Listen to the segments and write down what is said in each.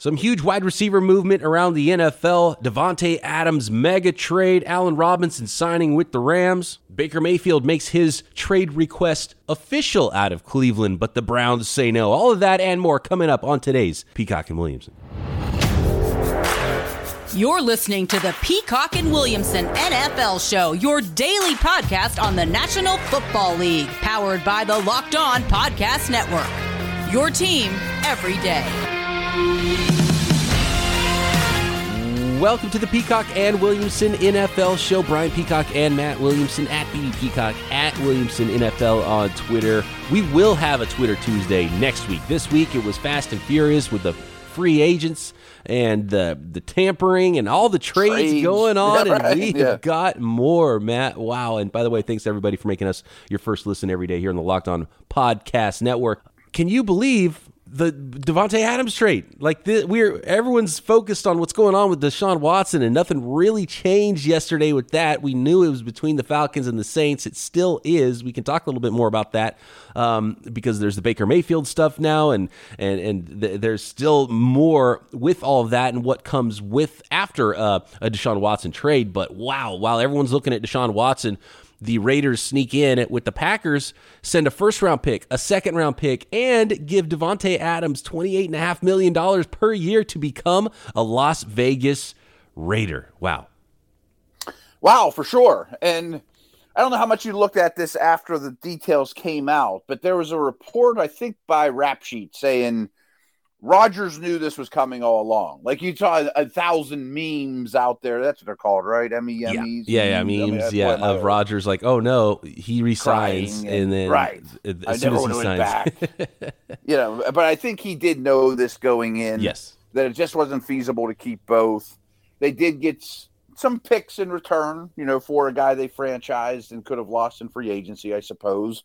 Some huge wide receiver movement around the NFL. Davante Adams mega trade. Allen Robinson signing with the Rams. Baker Mayfield makes his trade request official out of Cleveland, but the Browns say no. All of that and more coming up on today's Peacock and Williamson. You're listening to the Peacock and Williamson NFL Show, your daily podcast on the National Football League, powered by the Locked On Podcast Network. Your team every day. Welcome to the Peacock and Williamson NFL show. Brian Peacock and Matt Williamson at Peacock at Williamson NFL on Twitter. We will have a Twitter Tuesday next week. This week it was Fast and Furious with the free agents and the the tampering and all the trades, trades. going on, yeah, right. and we yeah. have got more, Matt. Wow! And by the way, thanks everybody for making us your first listen every day here on the Locked On Podcast Network. Can you believe the Davante Adams trade. Like the, we're everyone's focused on what's going on with Deshaun Watson, and nothing really changed yesterday with that. We knew it was between the Falcons and the Saints. It still is. We can talk a little bit more about that um, because there's the Baker Mayfield stuff now, and and and th- there's still more with all of that and what comes with after uh, a Deshaun Watson trade. But wow, while everyone's looking at Deshaun Watson the Raiders sneak in with the Packers, send a first round pick, a second round pick, and give Davante Adams $28.5 million per year to become a Las Vegas Raider. Wow. Wow, for sure. And I don't know how much you looked at this after the details came out, but there was a report, I think, by Rap Sheet saying Rodgers knew this was coming all along. Like you saw a, thousand memes out there. That's what they're called, right? M E M E. Yeah, yeah, memes. I mean, yeah, of Rodgers like, oh no, he resigns, and, and, then right as I soon as he signs, back. you know, but I think he did know this going in. Yes, that it just wasn't feasible to keep both. They did get some picks in return, you know, for a guy they franchised and could have lost in free agency, I suppose.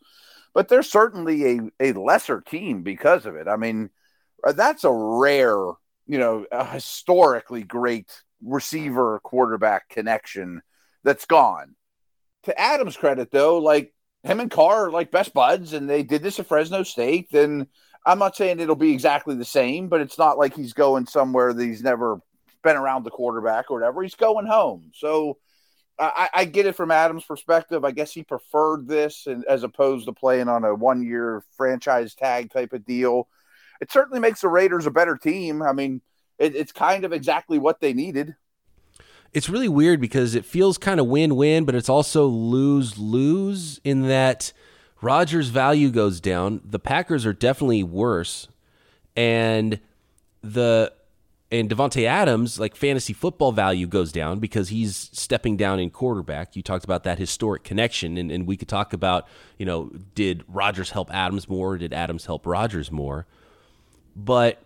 But they're certainly a, a lesser team because of it. I mean Uh, that's a rare, you know, historically great receiver quarterback connection that's gone. To Adams' credit, though, like him and Carr are like best buds, and they did this at Fresno State. Then I'm not saying it'll be exactly the same, but it's not like he's going somewhere that he's never been around the quarterback or whatever. He's going home. So I, I get it from Adams' perspective. I guess he preferred this and, as opposed to playing on a one year franchise tag type of deal it certainly makes the Raiders a better team. I mean, it, it's kind of exactly what they needed. It's really weird because it feels kind of win win, but it's also lose lose in that Rodgers' value goes down. The Packers are definitely worse, and the and Davante Adams, like fantasy football value goes down because he's stepping down in quarterback. You talked about that historic connection, and, and we could talk about, you know, did Rodgers help Adams more, or did Adams help Rodgers more? But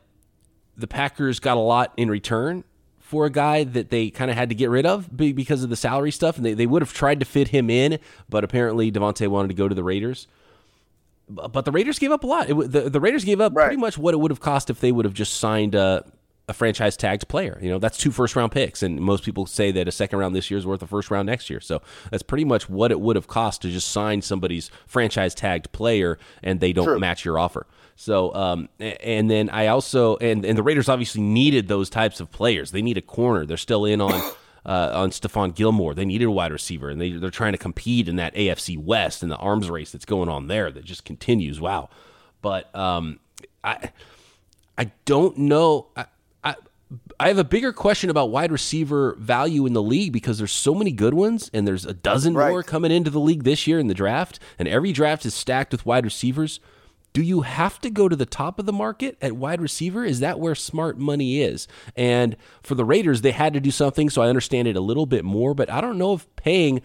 the Packers got a lot in return for a guy that they kind of had to get rid of because of the salary stuff, and they, they would have tried to fit him in, but apparently Davante wanted to go to the Raiders. But the Raiders gave up a lot. It, the, the Raiders gave up right. pretty much what it would have cost if they would have just signed a, a franchise tagged player. You know, that's two first round picks, and most people say that a second round this year is worth a first round next year. So that's pretty much what it would have cost to just sign somebody's franchise tagged player, and they don't True. match your offer. So, um, and then I also and and the Raiders obviously needed those types of players. They need a corner. They're still in on. Uh, on Stephon Gilmore, they needed a wide receiver, and they they're trying to compete in that AFC West and the arms race that's going on there that just continues. Wow, but um, I I don't know. I, I I have a bigger question about wide receiver value in the league because there's so many good ones, and there's a dozen right. more coming into the league this year in the draft, and every draft is stacked with wide receivers do you have to go to the top of the market at wide receiver? Is that where smart money is? And for the Raiders, they had to do something, so I understand it a little bit more, but I don't know if paying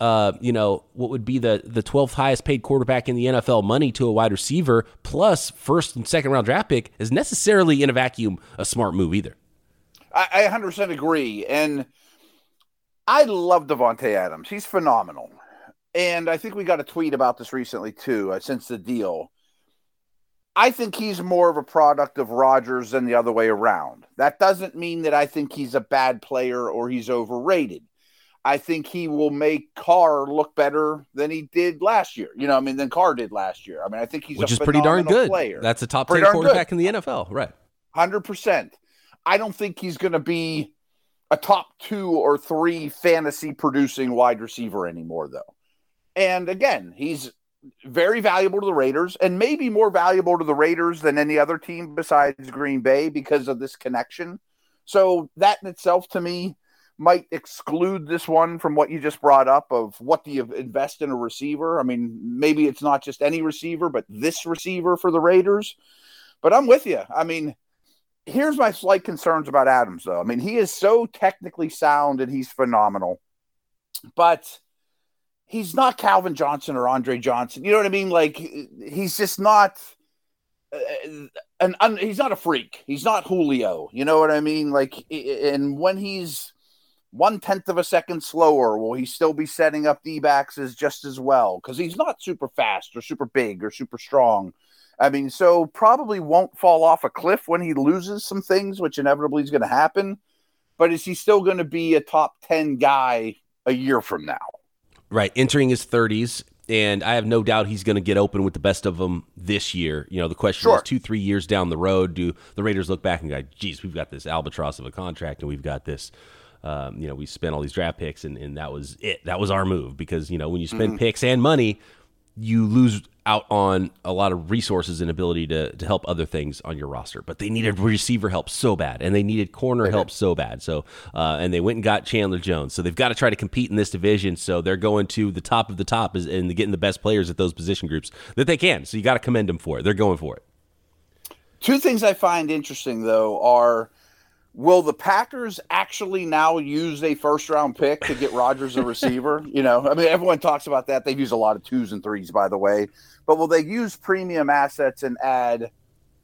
uh, you know, what would be the the 12th highest paid quarterback in the NFL money to a wide receiver plus first and second round draft pick is necessarily in a vacuum a smart move either. I, I 100% agree. And I love Davante Adams. He's phenomenal. And I think we got a tweet about this recently too, uh, since the deal. I think he's more of a product of Rodgers than the other way around. That doesn't mean that I think he's a bad player or he's overrated. I think he will make Carr look better than he did last year. You know, I mean, than Carr did last year. I mean, I think he's which is pretty darn good. Player. That's a top pretty ten quarterback good. in the NFL, right? Hundred percent. I don't think he's going to be a top two or three fantasy producing wide receiver anymore, though. And again, he's very valuable to the Raiders and maybe more valuable to the Raiders than any other team besides Green Bay because of this connection. So that in itself to me might exclude this one from what you just brought up of what do you invest in a receiver? I mean, maybe it's not just any receiver, but this receiver for the Raiders. But I'm with you. I mean, here's my slight concerns about Adams, though. I mean, he is so technically sound and he's phenomenal, but he's not Calvin Johnson or Andre Johnson. You know what I mean? Like, he's just not. Uh, an, un, he's not a freak. He's not Julio. You know what I mean? Like, and when he's one tenth of a second slower, will he still be setting up D backs as just as well? Because he's not super fast or super big or super strong. I mean, so probably won't fall off a cliff when he loses some things, which inevitably is going to happen. But is he still going to be a top 10 guy a year from now? Right. Entering his 30s. And I have no doubt he's going to get open with the best of them this year. You know, the question sure. is two, three years down the road, do the Raiders look back and go, geez, we've got this albatross of a contract and we've got this um, you know, we spent all these draft picks, and, and that was it. That was our move because you know when you spend mm-hmm. picks and money, you lose out on a lot of resources and ability to, to help other things on your roster. But they needed receiver help so bad, and they needed corner help so bad. So, uh, and they went and got Chandler Jones. So they've got to try to compete in this division. So they're going to the top of the top and getting the best players at those position groups that they can. So you got to commend them for it. They're going for it. Two things I find interesting though are will the Packers actually now use a first round pick to get Rodgers a receiver? you know, I mean, everyone talks about that. They've used a lot of twos and threes, by the way. But will they use premium assets and add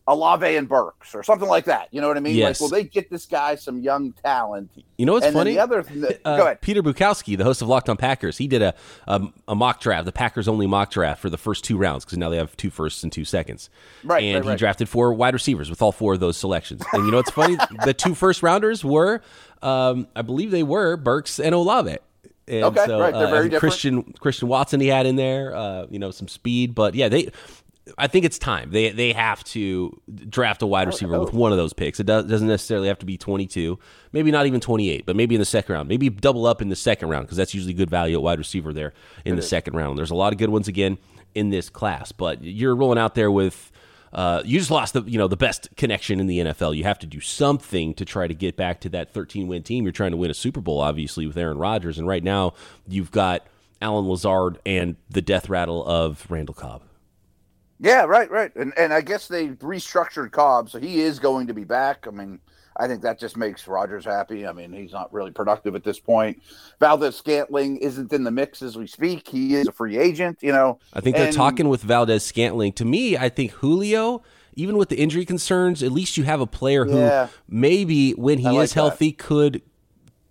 Olave and Burks or something like that. You know what I mean? Yes. Like, will they get this guy some young talent? You know what's and funny? The other, uh, go ahead. Peter Bukowski, the host of Locked On Packers, he did a, a, a mock draft, the Packers only mock draft for the first two rounds because now they have two firsts and two seconds. Right. And right, he drafted four wide receivers with all four of those selections. And you know what's funny? the two first rounders were, um, I believe they were Burks and Olave. And okay, so, right. They're uh, very different. Christian Christian Watson he had in there, uh, you know, some speed, but yeah, they I think it's time. They they have to draft a wide receiver oh, with one of those picks. It does, doesn't necessarily have to be 22, maybe not even 28, but maybe in the second round. Maybe double up in the second round because that's usually good value at wide receiver there in the second round. There's a lot of good ones again in this class, but you're rolling out there with uh, you just lost the you know the best connection in the NFL. You have to do something to try to get back to that 13 win team. You're trying to win a Super Bowl, obviously, with Aaron Rodgers, and right now you've got Allen Lazard and the death rattle of Randall Cobb. Yeah, right, right. And and I guess they restructured Cobb, so he is going to be back. I mean, I think that just makes Rodgers happy. I mean, he's not really productive at this point. Valdes-Scantling isn't in the mix as we speak. He is a free agent, you know. I think they're talking with Valdes-Scantling. To me, I think Julio, even with the injury concerns, at least you have a player who yeah, maybe when he is healthy that. could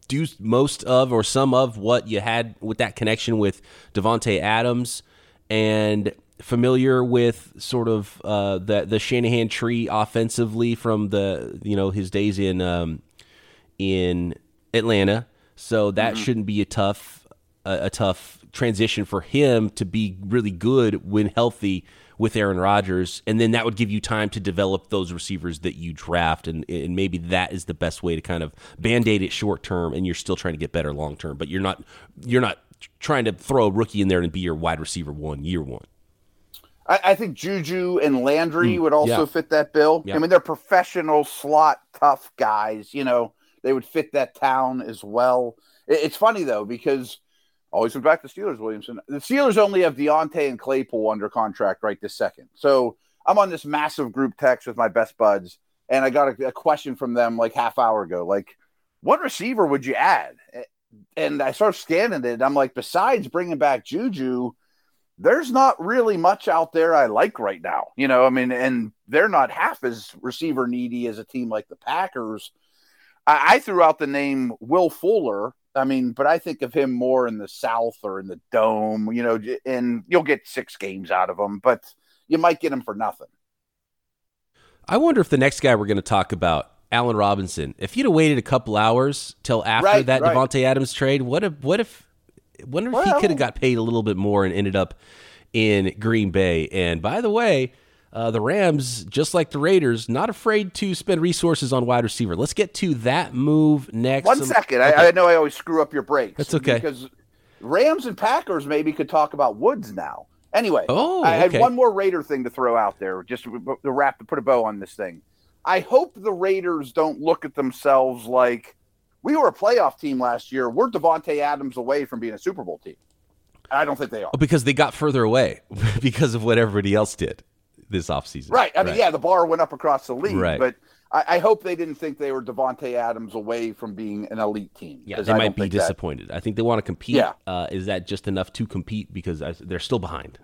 do most of or some of what you had with that connection with Davante Adams and familiar with sort of uh, the the Shanahan tree offensively from the you know his days in um, in Atlanta, so that mm-hmm. shouldn't be a tough a, a, tough transition for him to be really good when healthy with Aaron Rodgers, and then that would give you time to develop those receivers that you draft, and and maybe that is the best way to kind of band aid it short term, and you're still trying to get better long term, but you're not you're not trying to throw a rookie in there and be your wide receiver one year one. I, I think Juju and Landry mm, would also yeah. fit that bill. Yeah. I mean, they're professional slot tough guys. You know, they would fit that town as well. It, it's funny though because always went back to Steelers, Williamson. The Steelers only have Diontae and Claypool under contract right this second. So I'm on this massive group text with my best buds, and I got a, a question from them like half hour ago, like, what receiver would you add? And I start scanning it. I'm like, besides bringing back Juju there's not really much out there I like right now. You know, I mean, and they're not half as receiver needy as a team like the Packers. I, I, threw out the name Will Fuller. I mean, but I think of him more in the South or in the Dome, you know, and you'll get six games out of him, but you might get him for nothing. I wonder if the next guy we're going to talk about, Allen Robinson, if he'd have waited a couple hours till after right, that right. Davante Adams trade, what if, what if wonder if well, he could have got paid a little bit more and ended up in Green Bay. And by the way, uh, the Rams, just like the Raiders, not afraid to spend resources on wide receiver. Let's get to that move next. One second. Okay. I, I, know I always screw up your breaks. That's okay. Because Rams and Packers maybe could talk about Woods now. Anyway, oh, I had one more Raider thing to throw out there, just to wrap to put a bow on this thing. I hope the Raiders don't look at themselves like we were a playoff team last year. We're Davante Adams away from being a Super Bowl team. I don't think they are. Because they got further away because of what everybody else did this offseason. Right. I mean, right. yeah, the bar went up across the league. Right. But I, I hope they didn't think they were Davante Adams away from being an elite team. Yeah, they I might be disappointed. That... I think they want to compete. Yeah. Uh, is that just enough to compete? Because they're still behind.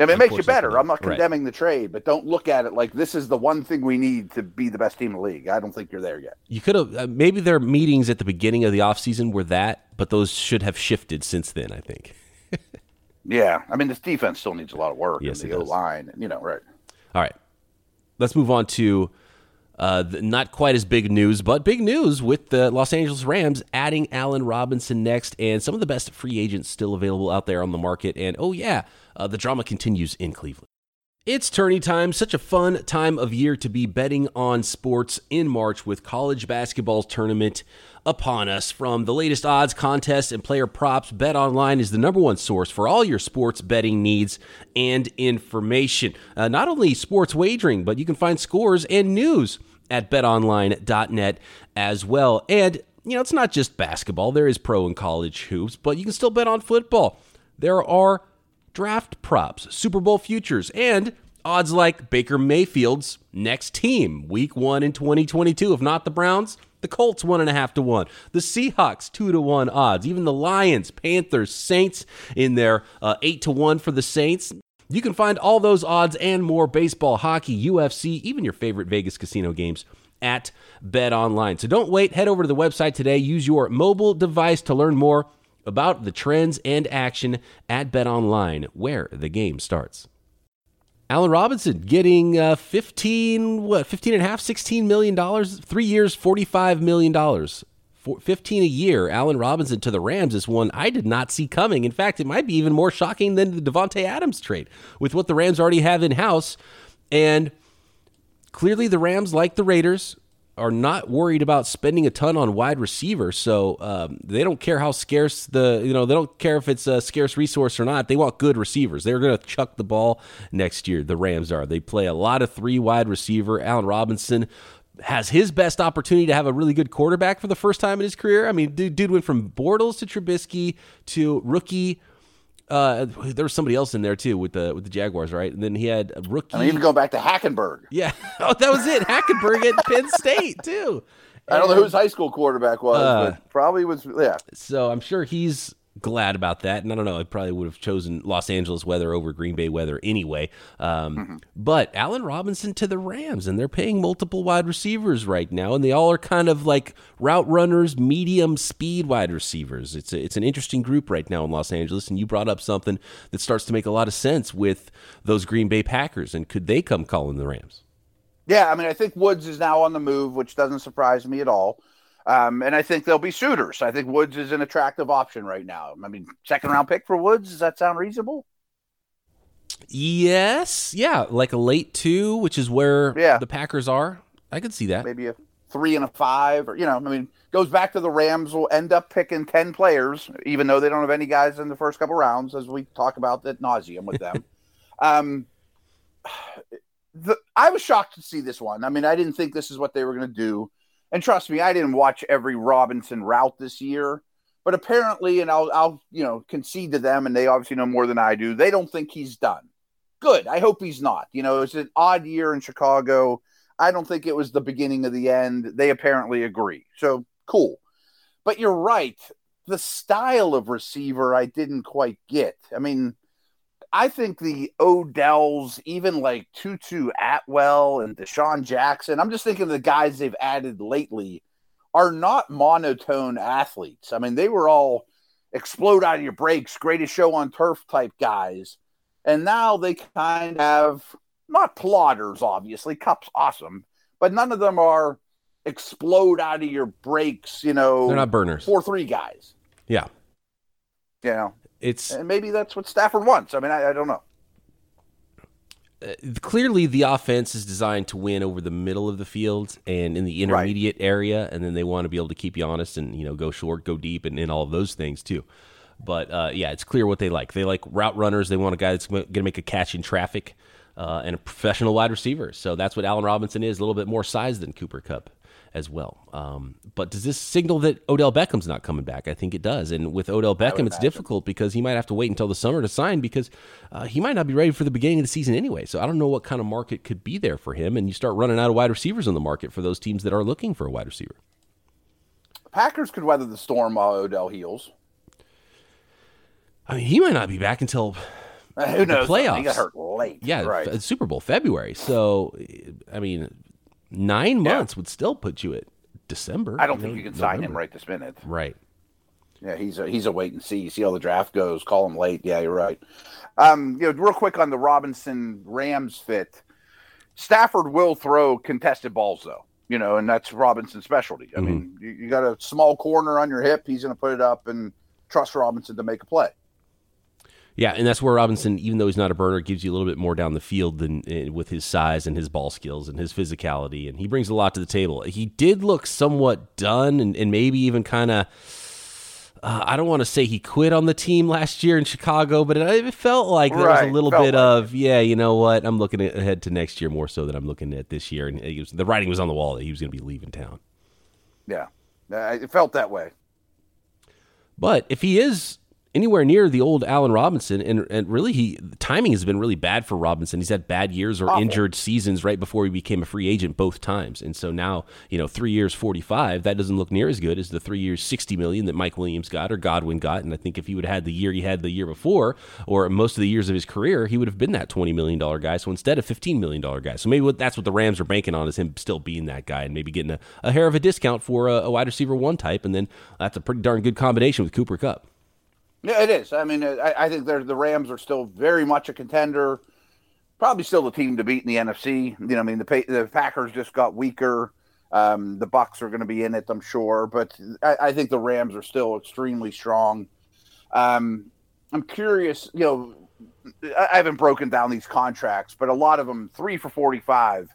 I mean, it makes you better. I'm not condemning right. the trade, but don't look at it like this is the one thing we need to be the best team in the league. I don't think you're there yet. You could have uh, maybe their meetings at the beginning of the offseason were that, but those should have shifted since then, I think. yeah. I mean, this defense still needs a lot of work. Yes, the O line, you know, right. All right. Let's move on to uh, not quite as big news, but big news with the Los Angeles Rams adding Allen Robinson next, and some of the best free agents still available out there on the market. And oh, yeah, uh, the drama continues in Cleveland. It's tourney time, such a fun time of year to be betting on sports in March with college basketball's tournament upon us. From the latest odds, contests, and player props, Bet Online is the number one source for all your sports betting needs and information. Uh, not only sports wagering, but you can find scores and news at betonline.net as well. And, you know, it's not just basketball, there is pro and college hoops, but you can still bet on football. There are draft props, Super Bowl futures, and odds like Baker Mayfield's next team, week one in 2022. If not the Browns, the Colts one and a half to one, the Seahawks two to one odds, even the Lions, Panthers, Saints in there uh, eight to one for the Saints. You can find all those odds and more baseball, hockey, UFC, even your favorite Vegas casino games at Bet Online. So don't wait, head over to the website today, use your mobile device to learn more about the trends and action at Bet Online, where the game starts. Allen Robinson getting uh, 15, what, 15 and a half, 16 million dollars, three years, 45 million dollars. 15 a year, Allen Robinson to the Rams is one I did not see coming. In fact, it might be even more shocking than the Davante Adams trade with what the Rams already have in house. And clearly, the Rams, like the Raiders, are not worried about spending a ton on wide receiver. So um, they don't care how scarce the you know they don't care if it's a scarce resource or not. They want good receivers. They're going to chuck the ball next year. The Rams are. They play a lot of three wide receiver. Allen Robinson has his best opportunity to have a really good quarterback for the first time in his career. I mean, dude, dude went from Bortles to Trubisky to rookie uh, there was somebody else in there too with the with the Jaguars, right? And then he had a rookie. I mean, even go back to Hackenberg. Yeah, oh, that was it. Hackenberg at Penn State too. I don't know who his high school quarterback was, uh, but probably was. Yeah. So I'm sure he's glad about that. And I don't know, I probably would have chosen Los Angeles weather over Green Bay weather anyway. Um, mm-hmm. But Allen Robinson to the Rams, and they're paying multiple wide receivers right now, and they all are kind of like route runners, medium speed wide receivers. It's a, it's an interesting group right now in Los Angeles, and you brought up something that starts to make a lot of sense with those Green Bay Packers, and could they come calling the Rams? Yeah, I mean, I think Woods is now on the move, which doesn't surprise me at all. Um, and I think they'll be suitors. I think Woods is an attractive option right now. I mean, second round pick for Woods. Does that sound reasonable? Yes. Yeah. Like a late two, which is where yeah. the Packers are. I could see that. Maybe a three and a five, or, you know, I mean, goes back to the Rams will end up picking 10 players, even though they don't have any guys in the first couple rounds, as we talk about at nauseum with them. um, the, I was shocked to see this one. I mean, I didn't think this is what they were going to do. And trust me, I didn't watch every Robinson route this year, but apparently, and I'll, I'll, you know, concede to them, and they obviously know more than I do. They don't think he's done. Good. I hope he's not. You know, it's an odd year in Chicago. I don't think it was the beginning of the end. They apparently agree. So cool. But you're right. The style of receiver I didn't quite get. I mean, I think the Odells, even like Tutu Atwell and DeSean Jackson, I'm just thinking the guys they've added lately are not monotone athletes. I mean, they were all explode out of your breaks, greatest show on turf type guys. And now they kind of have not plotters, obviously. Kupp's awesome, but none of them are explode out of your breaks, you know. They're not burners. Four three guys. Yeah. You know. It's and maybe that's what Stafford wants. I mean, I, I don't know. uh, clearly the offense is designed to win over the middle of the field and in the intermediate right. area, and then they want to be able to keep you honest and you know go short, go deep, and, and all of those things too. But uh, yeah, it's clear what they like. They like route runners. They want a guy that's going to make a catch in traffic uh, and a professional wide receiver. So that's what Allen Robinson is. A little bit more size than Cooper Kupp as well. Um, but does this signal that Odell Beckham's not coming back? I think it does. And with Odell Beckham, it's difficult because he might have to wait until the summer to sign because uh, he might not be ready for the beginning of the season anyway. So I don't know what kind of market could be there for him. And you start running out of wide receivers on the market for those teams that are looking for a wide receiver. Packers could weather the storm while Odell heals. I mean, he might not be back until uh, who knows? playoffs. He got hurt late. Yeah, right. Super Bowl February. So, I mean, nine months yeah. would still put you at December. I don't you think know, you can November. sign him right this minute. Right. Yeah, he's a he's a wait and see. You See how the draft goes. Call him late. Yeah, you're right. Um, you know, real quick on the Robinson Rams fit. Stafford will throw contested balls though. You know, and that's Robinson's specialty. I mm-hmm. mean, you, you got a small corner on your hip. He's going to put it up and trust Robinson to make a play. Yeah, and that's where Robinson, even though he's not a burner, gives you a little bit more down the field than uh, with his size and his ball skills and his physicality, and he brings a lot to the table. He did look somewhat done, and, and maybe even kind of. Uh, I don't want to say he quit on the team last year in Chicago, but it, it felt like there right, was a little bit like of, yeah, you know what? I'm looking ahead to next year more so than I'm looking at this year. And was, the writing was on the wall that he was going to be leaving town. Yeah, it felt that way. But if he is anywhere near the old Allen Robinson, and and really he timing has been really bad for Robinson. He's had bad years or Awful. injured seasons right before he became a free agent both times, and so now you know three years forty five that doesn't look near as good as the three years sixty million that Mike Williams got or Godwin got. And I think if he would have had the year he had the year before, or most of the years of his career, he would have been that twenty million dollar guy. So instead of fifteen million dollar guy, so maybe what, that's what the Rams are banking on is him still being that guy and maybe getting a, a hair of a discount for a, a wide receiver one type, and then that's a pretty darn good combination with Cooper Kupp. Yeah, it is. I mean, I, I think the Rams are still very much a contender. Probably still the team to beat in the NFC. You know, I mean, the the Packers just got weaker. Um, the Bucs are going to be in it, I'm sure, but I, I, think the Rams are still extremely strong. Um, I'm curious. You know, I haven't broken down these contracts, but a lot of them three for 45.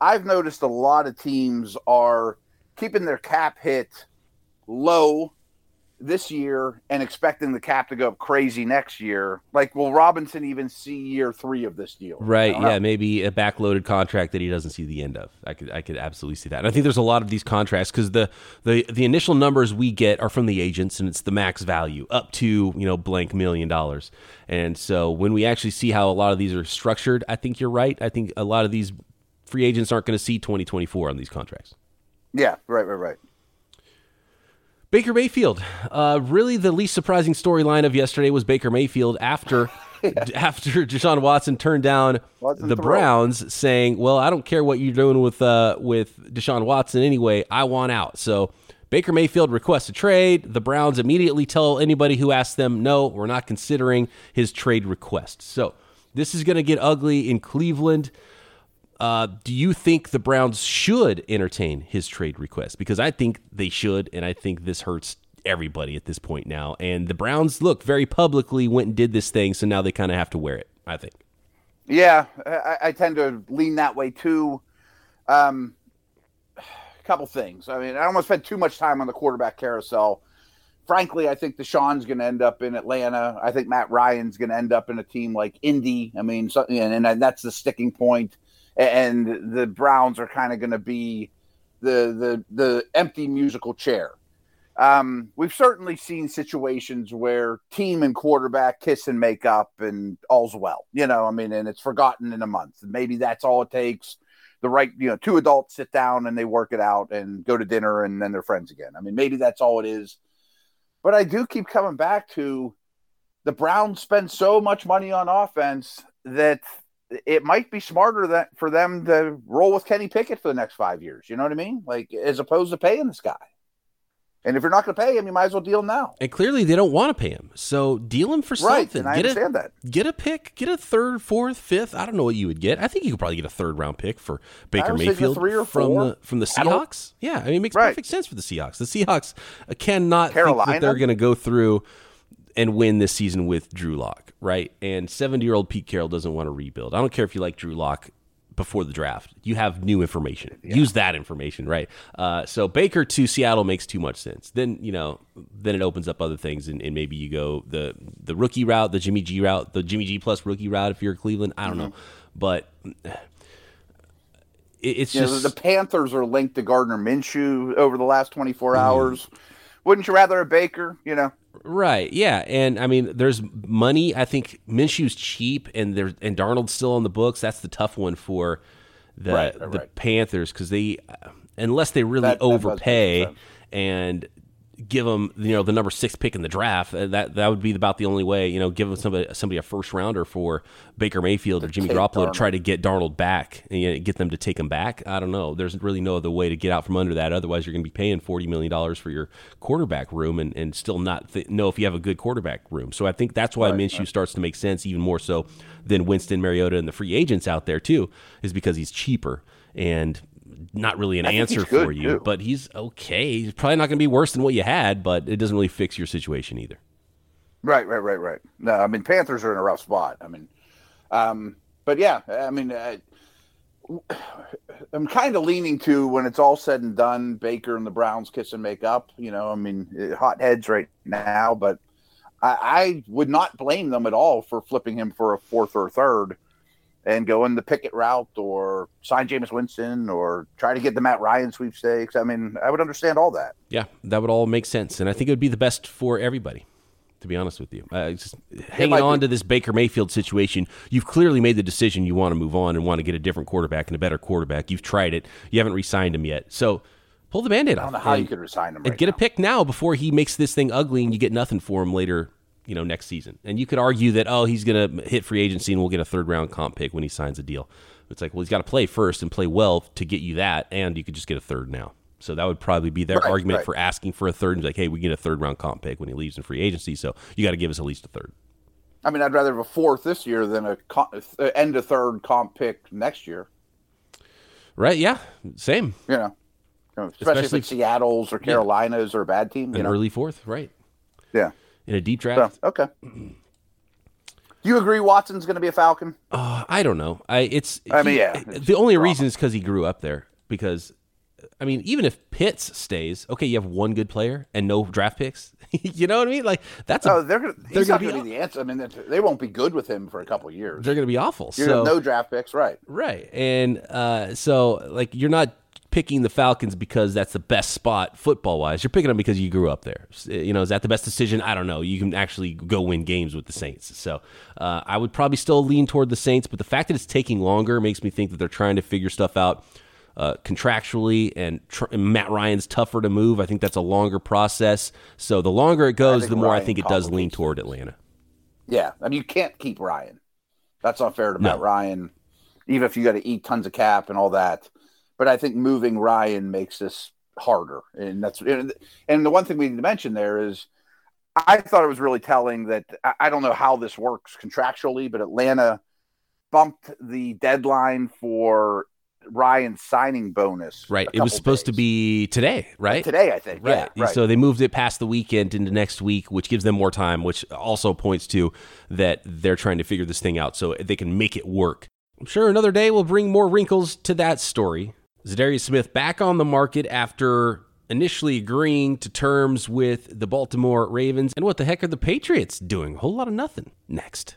I've noticed a lot of teams are keeping their cap hit low this year and expecting the cap to go up crazy next year. Like, will Robinson even see year three of this deal? Right. Yeah. Maybe a backloaded contract that he doesn't see the end of. I could, I could absolutely see that. And I think there's a lot of these contracts because the, the, the initial numbers we get are from the agents and it's the max value up to, you know, blank million dollars. And so when we actually see how a lot of these are structured, I think you're right. I think a lot of these free agents aren't going to see 2024 on these contracts. Yeah. Right. Right. Right. Baker Mayfield. Uh, really, the least surprising storyline of yesterday was Baker Mayfield after yeah. after Deshaun Watson turned down Watson the Browns, saying, "Well, I don't care what you're doing with uh, with Deshaun Watson anyway. I want out." So Baker Mayfield requests a trade. The Browns immediately tell anybody who asks them, "No, we're not considering his trade request." So this is going to get ugly in Cleveland. Uh, do you think the Browns should entertain his trade request? Because I think they should, and I think this hurts everybody at this point now. And the Browns, look, very publicly went and did this thing, so now they kind of have to wear it. I think. Yeah, I, I tend to lean that way too. Um, a couple things. I mean, I don't want to spend too much time on the quarterback carousel. Frankly, I think Deshaun's going to end up in Atlanta. I think Matt Ryan's going to end up in a team like Indy. I mean, and, and that's the sticking point and the Browns are kind of going to be the the the empty musical chair. Um, we've certainly seen situations where team and quarterback kiss and make up and all's well. You know, I mean, and it's forgotten in a month. Maybe that's all it takes. The right, you know, two adults sit down and they work it out and go to dinner and then they're friends again. I mean, maybe that's all it is. But I do keep coming back to the Browns spend so much money on offense that it might be smarter that for them to roll with Kenny Pickett for the next five years. You know what I mean? Like as opposed to paying this guy. And if you're not going to pay him, you might as well deal now. And clearly, they don't want to pay him, so deal him for right, something. And I get understand a, that. Get a pick, get a third, fourth, fifth. I don't know what you would get. I think you could probably get a third round pick for Baker Mayfield from four. the from the Seahawks. Yeah, I mean, it makes right. perfect sense for the Seahawks. The Seahawks uh, cannot Carolina. think that they're going to go through and win this season with Drew Lock, right? And 70 year old Pete Carroll doesn't want to rebuild. I don't care if you like Drew Lock before the draft. You have new information. Yeah. Use that information, right? Uh, so Baker to Seattle makes too much sense. Then you know, then it opens up other things, and, and, maybe you go the the rookie route, the Jimmy G route, the Jimmy G plus rookie route if you're Cleveland. I don't mm-hmm. know, but it, it's you just know, the Panthers are linked to Gardner Minshew over the last 24 mm-hmm. hours. Wouldn't you rather a Baker? You know. Right. Yeah. And I mean, there's money. I think Minshew's cheap, and there and Darnold's still on the books. That's the tough one for the right, right, the right. Panthers because they, unless they really that, overpay that and give them you know the number six pick in the draft. Uh, that that would be about the only way. You know, give somebody somebody a first rounder for Baker Mayfield or Jimmy Garoppolo to try to get Darnold back and you know, get them to take him back. I don't know. There's really no other way to get out from under that. Otherwise, you're going to be paying forty million dollars for your quarterback room and, and still not th- know if you have a good quarterback room. So I think that's why right, Minshew right. starts to make sense even more so than Winston Mariota and the free agents out there too, is because he's cheaper and not really an answer for you, too. but he's okay. He's probably not going to be worse than what you had, but it doesn't really fix your situation either. Right, right, right, right. No, I mean Panthers are in a rough spot. I mean, um, but yeah, I mean, I, I'm kind of leaning to when it's all said and done, Baker and the Browns kiss and make up. You know, I mean, hot heads right now, but I, I would not blame them at all for flipping him for a fourth or third and go in the Pickett route or sign Jameis Winston or try to get the Matt Ryan sweepstakes. I mean, I would understand all that. Yeah, that would all make sense. And I think it would be the best for everybody, to be honest with you. Uh, just hanging on be. to this Baker Mayfield situation, you've clearly made the decision you want to move on and want to get a different quarterback and a better quarterback. You've tried it, you haven't re signed him yet. So, Pull the band-aid off. I don't know how you could resign him. Right and get now. a pick now before he makes this thing ugly and you get nothing for him later you know next season. And you could argue that oh he's going to hit free agency and we'll get a third round comp pick when he signs a deal. It's like well he's got to play first and play well to get you that, and you could just get a third now. So that would probably be their right, argument right. for asking for a third. And like hey we get a third round comp pick when he leaves in free agency, so you got to give us at least a third. I mean, I'd rather have a fourth this year than a uh, end a third comp pick next year. Right? Yeah. Same. You know, especially, especially if it's Seattle's or Carolinas yeah. or a bad team. An know? early fourth, right? Yeah in a deep draft. So, okay. You agree Watson's going to be a Falcon? Uh, I don't know. I it's. I mean, yeah. The only wrong. reason is because he grew up there. Because, I mean, even if Pitts stays, okay, you have one good player and no draft picks. you know what I mean? Like that's. Oh, they're gonna, they're going to be, be the answer. I mean, they won't be good with him for a couple years. They're going to be awful. You're so no draft picks, right? Right, and uh, so like you're not picking the Falcons because that's the best spot football wise. You're picking them because you grew up there. You know, is that the best decision? I don't know. You can actually go win games with the Saints. So uh, I would probably still lean toward the Saints, but the fact that it's taking longer makes me think that they're trying to figure stuff out. Uh, contractually and, tr- and, Matt Ryan's tougher to move. I think that's a longer process. So the longer it goes, the more Ryan I think it does lean toward Atlanta. Yeah, I mean you can't keep Ryan. That's not fair to no. Matt Ryan. Even if you got to eat tons of cap and all that, but I think moving Ryan makes this harder. And that's and, and the one thing we need to mention there is I thought it was really telling that I don't know how this works contractually, but Atlanta bumped the deadline for Ryan's signing bonus. Right. It was supposed days. to be today, right? Today, I think. Right. Yeah, right. So they moved it past the weekend into next week, which gives them more time, which also points to that they're trying to figure this thing out so they can make it work. I'm sure another day will bring more wrinkles to that story. Za'Darius Smith back on the market after initially agreeing to terms with the Baltimore Ravens. And what the heck are the Patriots doing? A whole lot of nothing. Next.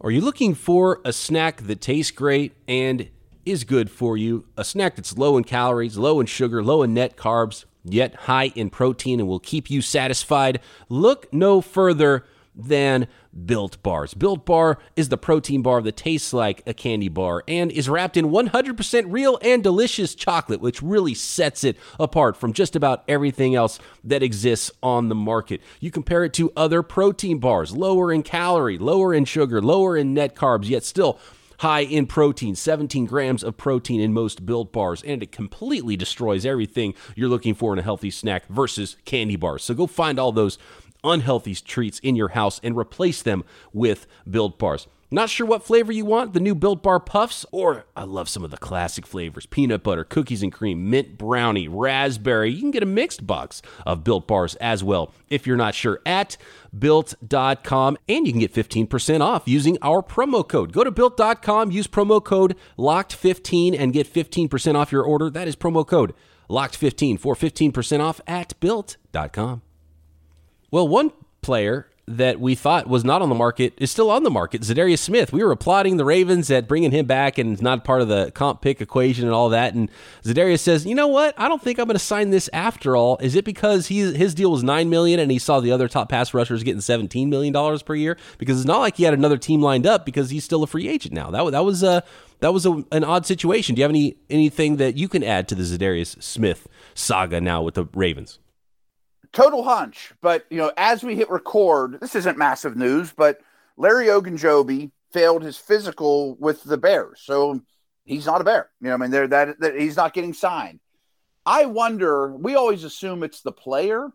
Are you looking for a snack that tastes great and is good for you? A snack that's low in calories, low in sugar, low in net carbs, yet high in protein and will keep you satisfied? Look no further than Built Bars. Built Bar is the protein bar that tastes like a candy bar and is wrapped in 100% real and delicious chocolate, which really sets it apart from just about everything else that exists on the market. You compare it to other protein bars, lower in calorie, lower in sugar, lower in net carbs, yet still high in protein, 17 grams of protein in most built bars, and it completely destroys everything you're looking for in a healthy snack versus candy bars. So go find all those unhealthy treats in your house and replace them with Built Bars. Not sure what flavor you want? The new Built Bar Puffs? Or I love some of the classic flavors peanut butter, cookies and cream, mint brownie, raspberry. You can get a mixed box of Built Bars as well if you're not sure at built.com. And you can get 15% off using our promo code. Go to built.com, use promo code LOCKED15 and get 15% off your order. That is promo code LOCKED15 for 15% off at built.com. Well, one player that we thought was not on the market is still on the market. Za'Darius Smith. We were applauding the Ravens at bringing him back and not part of the comp pick equation and all that. And Za'Darius says, "You know what? I don't think I'm going to sign this after all. Is it because he his deal was nine million and he saw the other top pass rushers getting 17 million dollars per year? Because it's not like he had another team lined up because he's still a free agent now. That that was a that was a, an odd situation. Do you have any anything that you can add to the Za'Darius Smith saga now with the Ravens?" Total hunch, but you know, as we hit record, this isn't massive news, but Larry Ogunjobi failed his physical with the Bears, so he's not a Bear. You know, I mean, they're that, that he's not getting signed. I wonder. We always assume it's the player,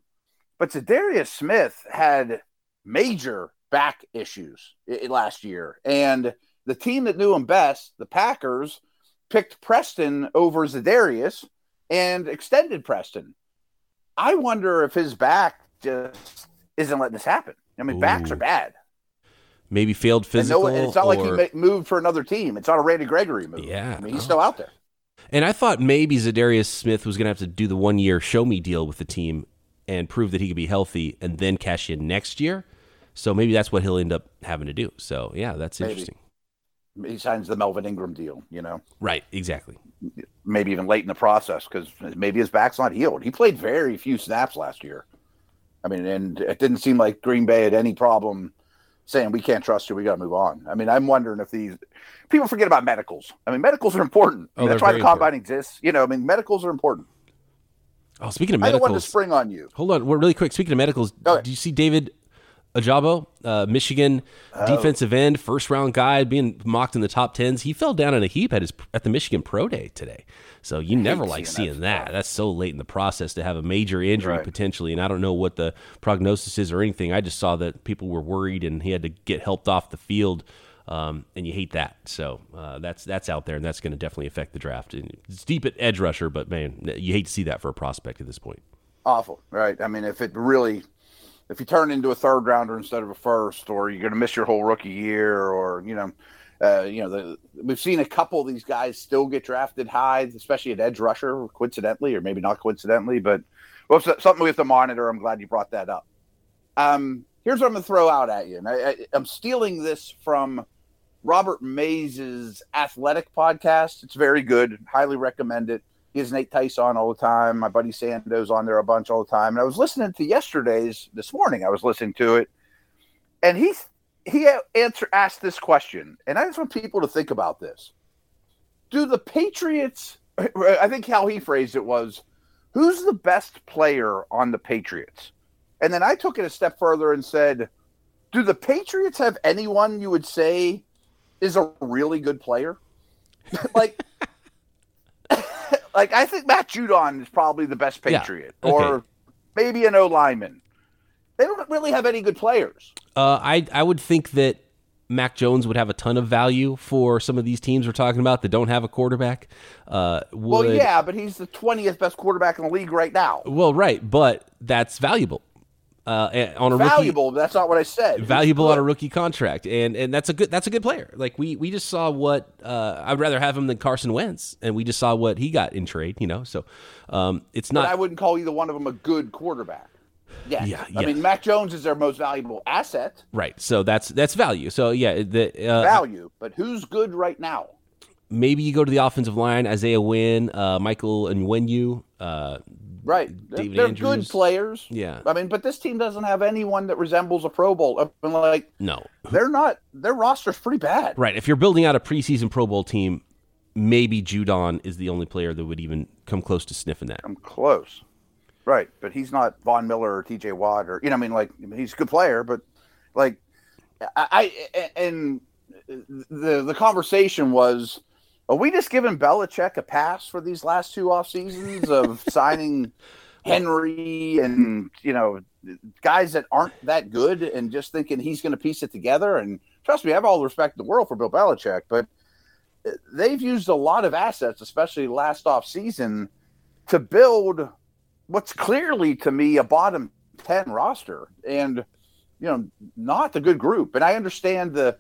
but Za'Darius Smith had major back issues last year, and the team that knew him best, the Packers, picked Preston over Za'Darius and extended Preston. I wonder if his back just isn't letting this happen. I mean, Ooh. backs are bad. Maybe failed physical. No, it's not or... like he moved for another team. It's not a Randy Gregory move. Yeah, I mean, he's oh. still out there. And I thought maybe Za'Darius Smith was going to have to do the one year show me deal with the team and prove that he could be healthy and then cash in next year. So maybe that's what he'll end up having to do. So yeah, that's maybe. interesting. He signs the Melvin Ingram deal, you know. Right, exactly maybe even late in the process because maybe his back's not healed. He played very few snaps last year. I mean, and it didn't seem like Green Bay had any problem saying we can't trust you. We got to move on. I mean, I'm wondering if these people forget about medicals. I mean, medicals are important. I mean, oh, that's why the combine important. exists. You know, I mean, medicals are important. Oh, speaking of medicals, I don't want to spring on you. Hold on, really quick. Speaking of medicals, do you see David Ojabo, uh, Michigan oh. defensive end, first round guy, being mocked in the top tens. He fell down in a heap at his at the Michigan Pro Day today. So you never like seeing, that. That's so late in the process to have a major injury right. potentially, and I don't know what the prognosis is or anything. I just saw that people were worried and he had to get helped off the field. Um, and you hate that. So uh, that's that's out there, and that's going to definitely affect the draft. And it's deep at edge rusher, but man, you hate to see that for a prospect at this point. Awful, right? I mean, if it really if you turn into a third rounder instead of a first, or you're going to miss your whole rookie year, or you know, uh, you know, the, we've seen a couple of these guys still get drafted high, especially at edge rusher, coincidentally, or maybe not coincidentally, but well, something we have to monitor. I'm glad you brought that up. Um, here's what I'm going to throw out at you, and I, I'm stealing this from Robert Mays's Athletic podcast. It's very good. Highly recommend it. He has Nate Tice on all the time. My buddy Sando's on there a bunch all the time. And I was listening to yesterday's this morning. I was listening to it, and he he answer asked this question, and I just want people to think about this: Do the Patriots? I think how he phrased it was, "Who's the best player on the Patriots?" And then I took it a step further and said, "Do the Patriots have anyone you would say is a really good player?" like like I think Matt Judon is probably the best Patriot, yeah. okay. or maybe an O lineman. They don't really have any good players. Uh, I I would think that Mac Jones would have a ton of value for some of these teams we're talking about that don't have a quarterback. Uh, would... Well, yeah, but he's the twentieth best quarterback in the league right now. Well, right, but that's valuable uh, on a valuable. Rookie, that's not what I said. Valuable on a rookie contract, and and that's a good that's a good player. Like we we just saw what uh, I'd rather have him than Carson Wentz, and we just saw what he got in trade. You know, so um, it's not. But I wouldn't call either one of them a good quarterback. Yeah, yeah. I mean, Mac Jones is their most valuable asset. Right. So that's that's value. So yeah, the uh, value. But who's good right now? Maybe you go to the offensive line, Isaiah Wynn, uh, Michael Onwenu, uh, Right. David They're Andrews. good players. Yeah. I mean, but this team doesn't have anyone that resembles a Pro Bowl. I mean, like, no. They're not, their roster's pretty bad. Right. If you're building out a preseason Pro Bowl team, maybe Judon is the only player that would even come close to sniffing that. I'm close. Right. But he's not Von Miller or TJ Watt or, you know, I mean, like, he's a good player, but like, I, I and the, the conversation was, are we just giving Belichick a pass for these last two off seasons of signing Henry and you know guys that aren't that good and just thinking he's going to piece it together? And trust me, I have all the respect in the world for Bill Belichick, but uh, they've used a lot of assets, especially last off season, to build what's clearly to me a bottom 10 roster and you know not the good group. And i understand the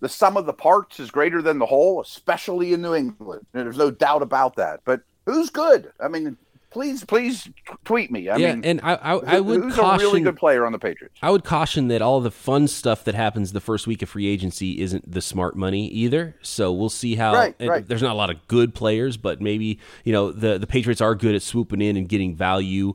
the sum of the parts is greater than the whole especially in new england there's no doubt about that but who's good i mean please please tweet me. I yeah, mean, and I I, I would who's caution a really good player on the Patriots. I would caution that all the fun stuff that happens the first week of free agency isn't the smart money either. So we'll see how. Right, right. There's not a lot of good players, but maybe you know the the Patriots are good at swooping in and getting value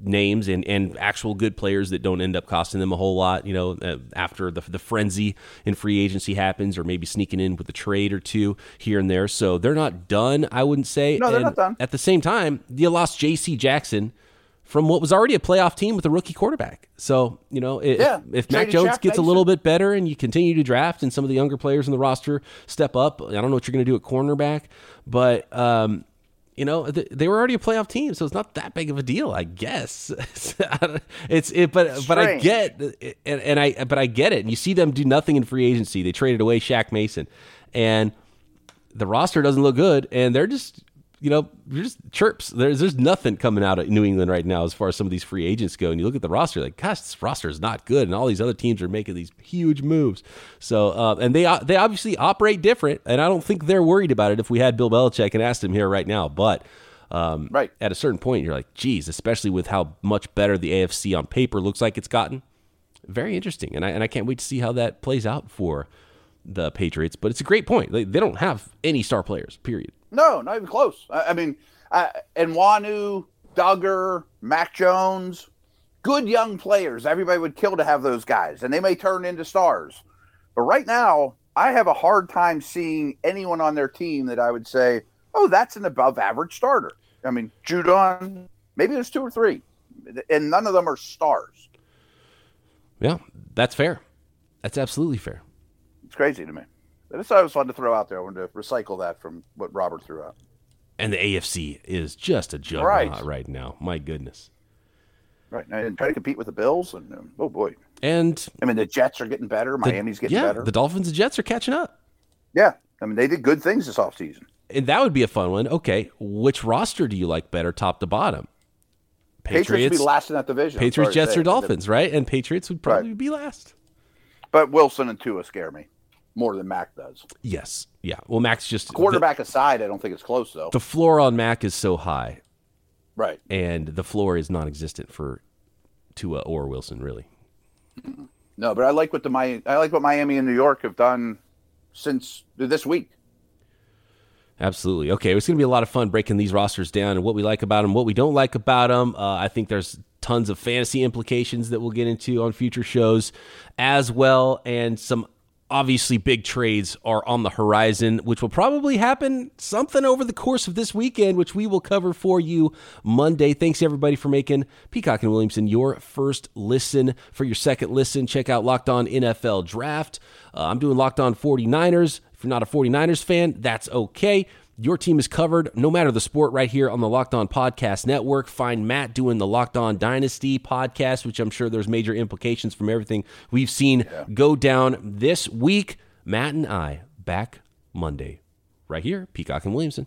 names and, and actual good players that don't end up costing them a whole lot, you know, uh, after the, the frenzy in free agency happens, or maybe sneaking in with a trade or two here and there. So they're not done, I wouldn't say. No, they're And not done. At the same time, you lost J.C. Jackson from what was already a playoff team with a rookie quarterback. So, you know, if, Yeah, if Mac Jones Shaq gets a little bit better and you continue to draft and some of the younger players in the roster step up, I don't know what you're going to do at cornerback, but um, you know th- they were already a playoff team, so it's not that big of a deal, I guess. it's it, but but I get and, and I but I get it. And you see them do nothing in free agency. They traded away Shaq Mason, and the roster doesn't look good, and they're just you know just chirps. There's there's nothing coming out of New England right now as far as some of these free agents go. And you look at the roster, like gosh, this roster is not good, and all these other teams are making these huge moves. So uh, and they they obviously operate different, and I don't think they're worried about it if we had Bill Belichick and asked him here right now, but. Um, Right. At a certain point, you're like, geez, especially with how much better the AFC on paper looks like it's gotten. Very interesting, and I and I can't wait to see how that plays out for the Patriots. But it's a great point. They, they don't have any star players. Period. No, not even close. I, I mean, uh, Onwenu, Dugger, Mac Jones, good young players. Everybody would kill to have those guys, and they may turn into stars. But right now, I have a hard time seeing anyone on their team that I would say, oh, that's an above average starter. I mean, Judon, maybe there's two or three, and none of them are stars. Yeah, that's fair. That's absolutely fair. It's crazy to me. I just thought it was fun to throw out there. I wanted to recycle that from what Robert threw out. And the AFC is just a juggernaut Right. right, now. My goodness. Right. And try to compete with the Bills. And um, oh, boy. And I mean, the Jets are getting better. the- Miami's getting yeah, better. the Dolphins and Jets are catching up. yeah. I mean, they did good things this offseason. And that would be a fun one. Okay, which roster do you like better, top to bottom? Patriots, would be last in that division. Patriots, Jets, or Dolphins, right? And Patriots would probably Right. be last. But Wilson and Tua scare me more than Mac does. Yes. Yeah. Well, Max just Quarterback aside, I don't think it's close, though. The, the floor on Mac is so high, right. and the floor is non-existent for Tua or Wilson, really. No, but I like what the Mi- I like what Miami and New York have done since this week. Absolutely. Okay, it's going to be a lot of fun breaking these rosters down and what we like about them, what we don't like about them. Uh, I think there's tons of fantasy implications that we'll get into on future shows as well, and some obviously big trades are on the horizon, which will probably happen something over the course of this weekend, which we will cover for you Monday. Thanks everybody for making Peacock and Williamson your first listen. For your second listen, check out Locked On NFL Draft. Uh, I'm doing Locked On 49ers. If you're not a 49ers fan, that's okay. Your team is covered no matter the sport right here on the Locked On Podcast Network. Find Matt doing the Locked On Dynasty podcast, which I'm sure there's major implications from everything we've seen go down this week. Matt and I back Monday right here, Peacock and Williamson.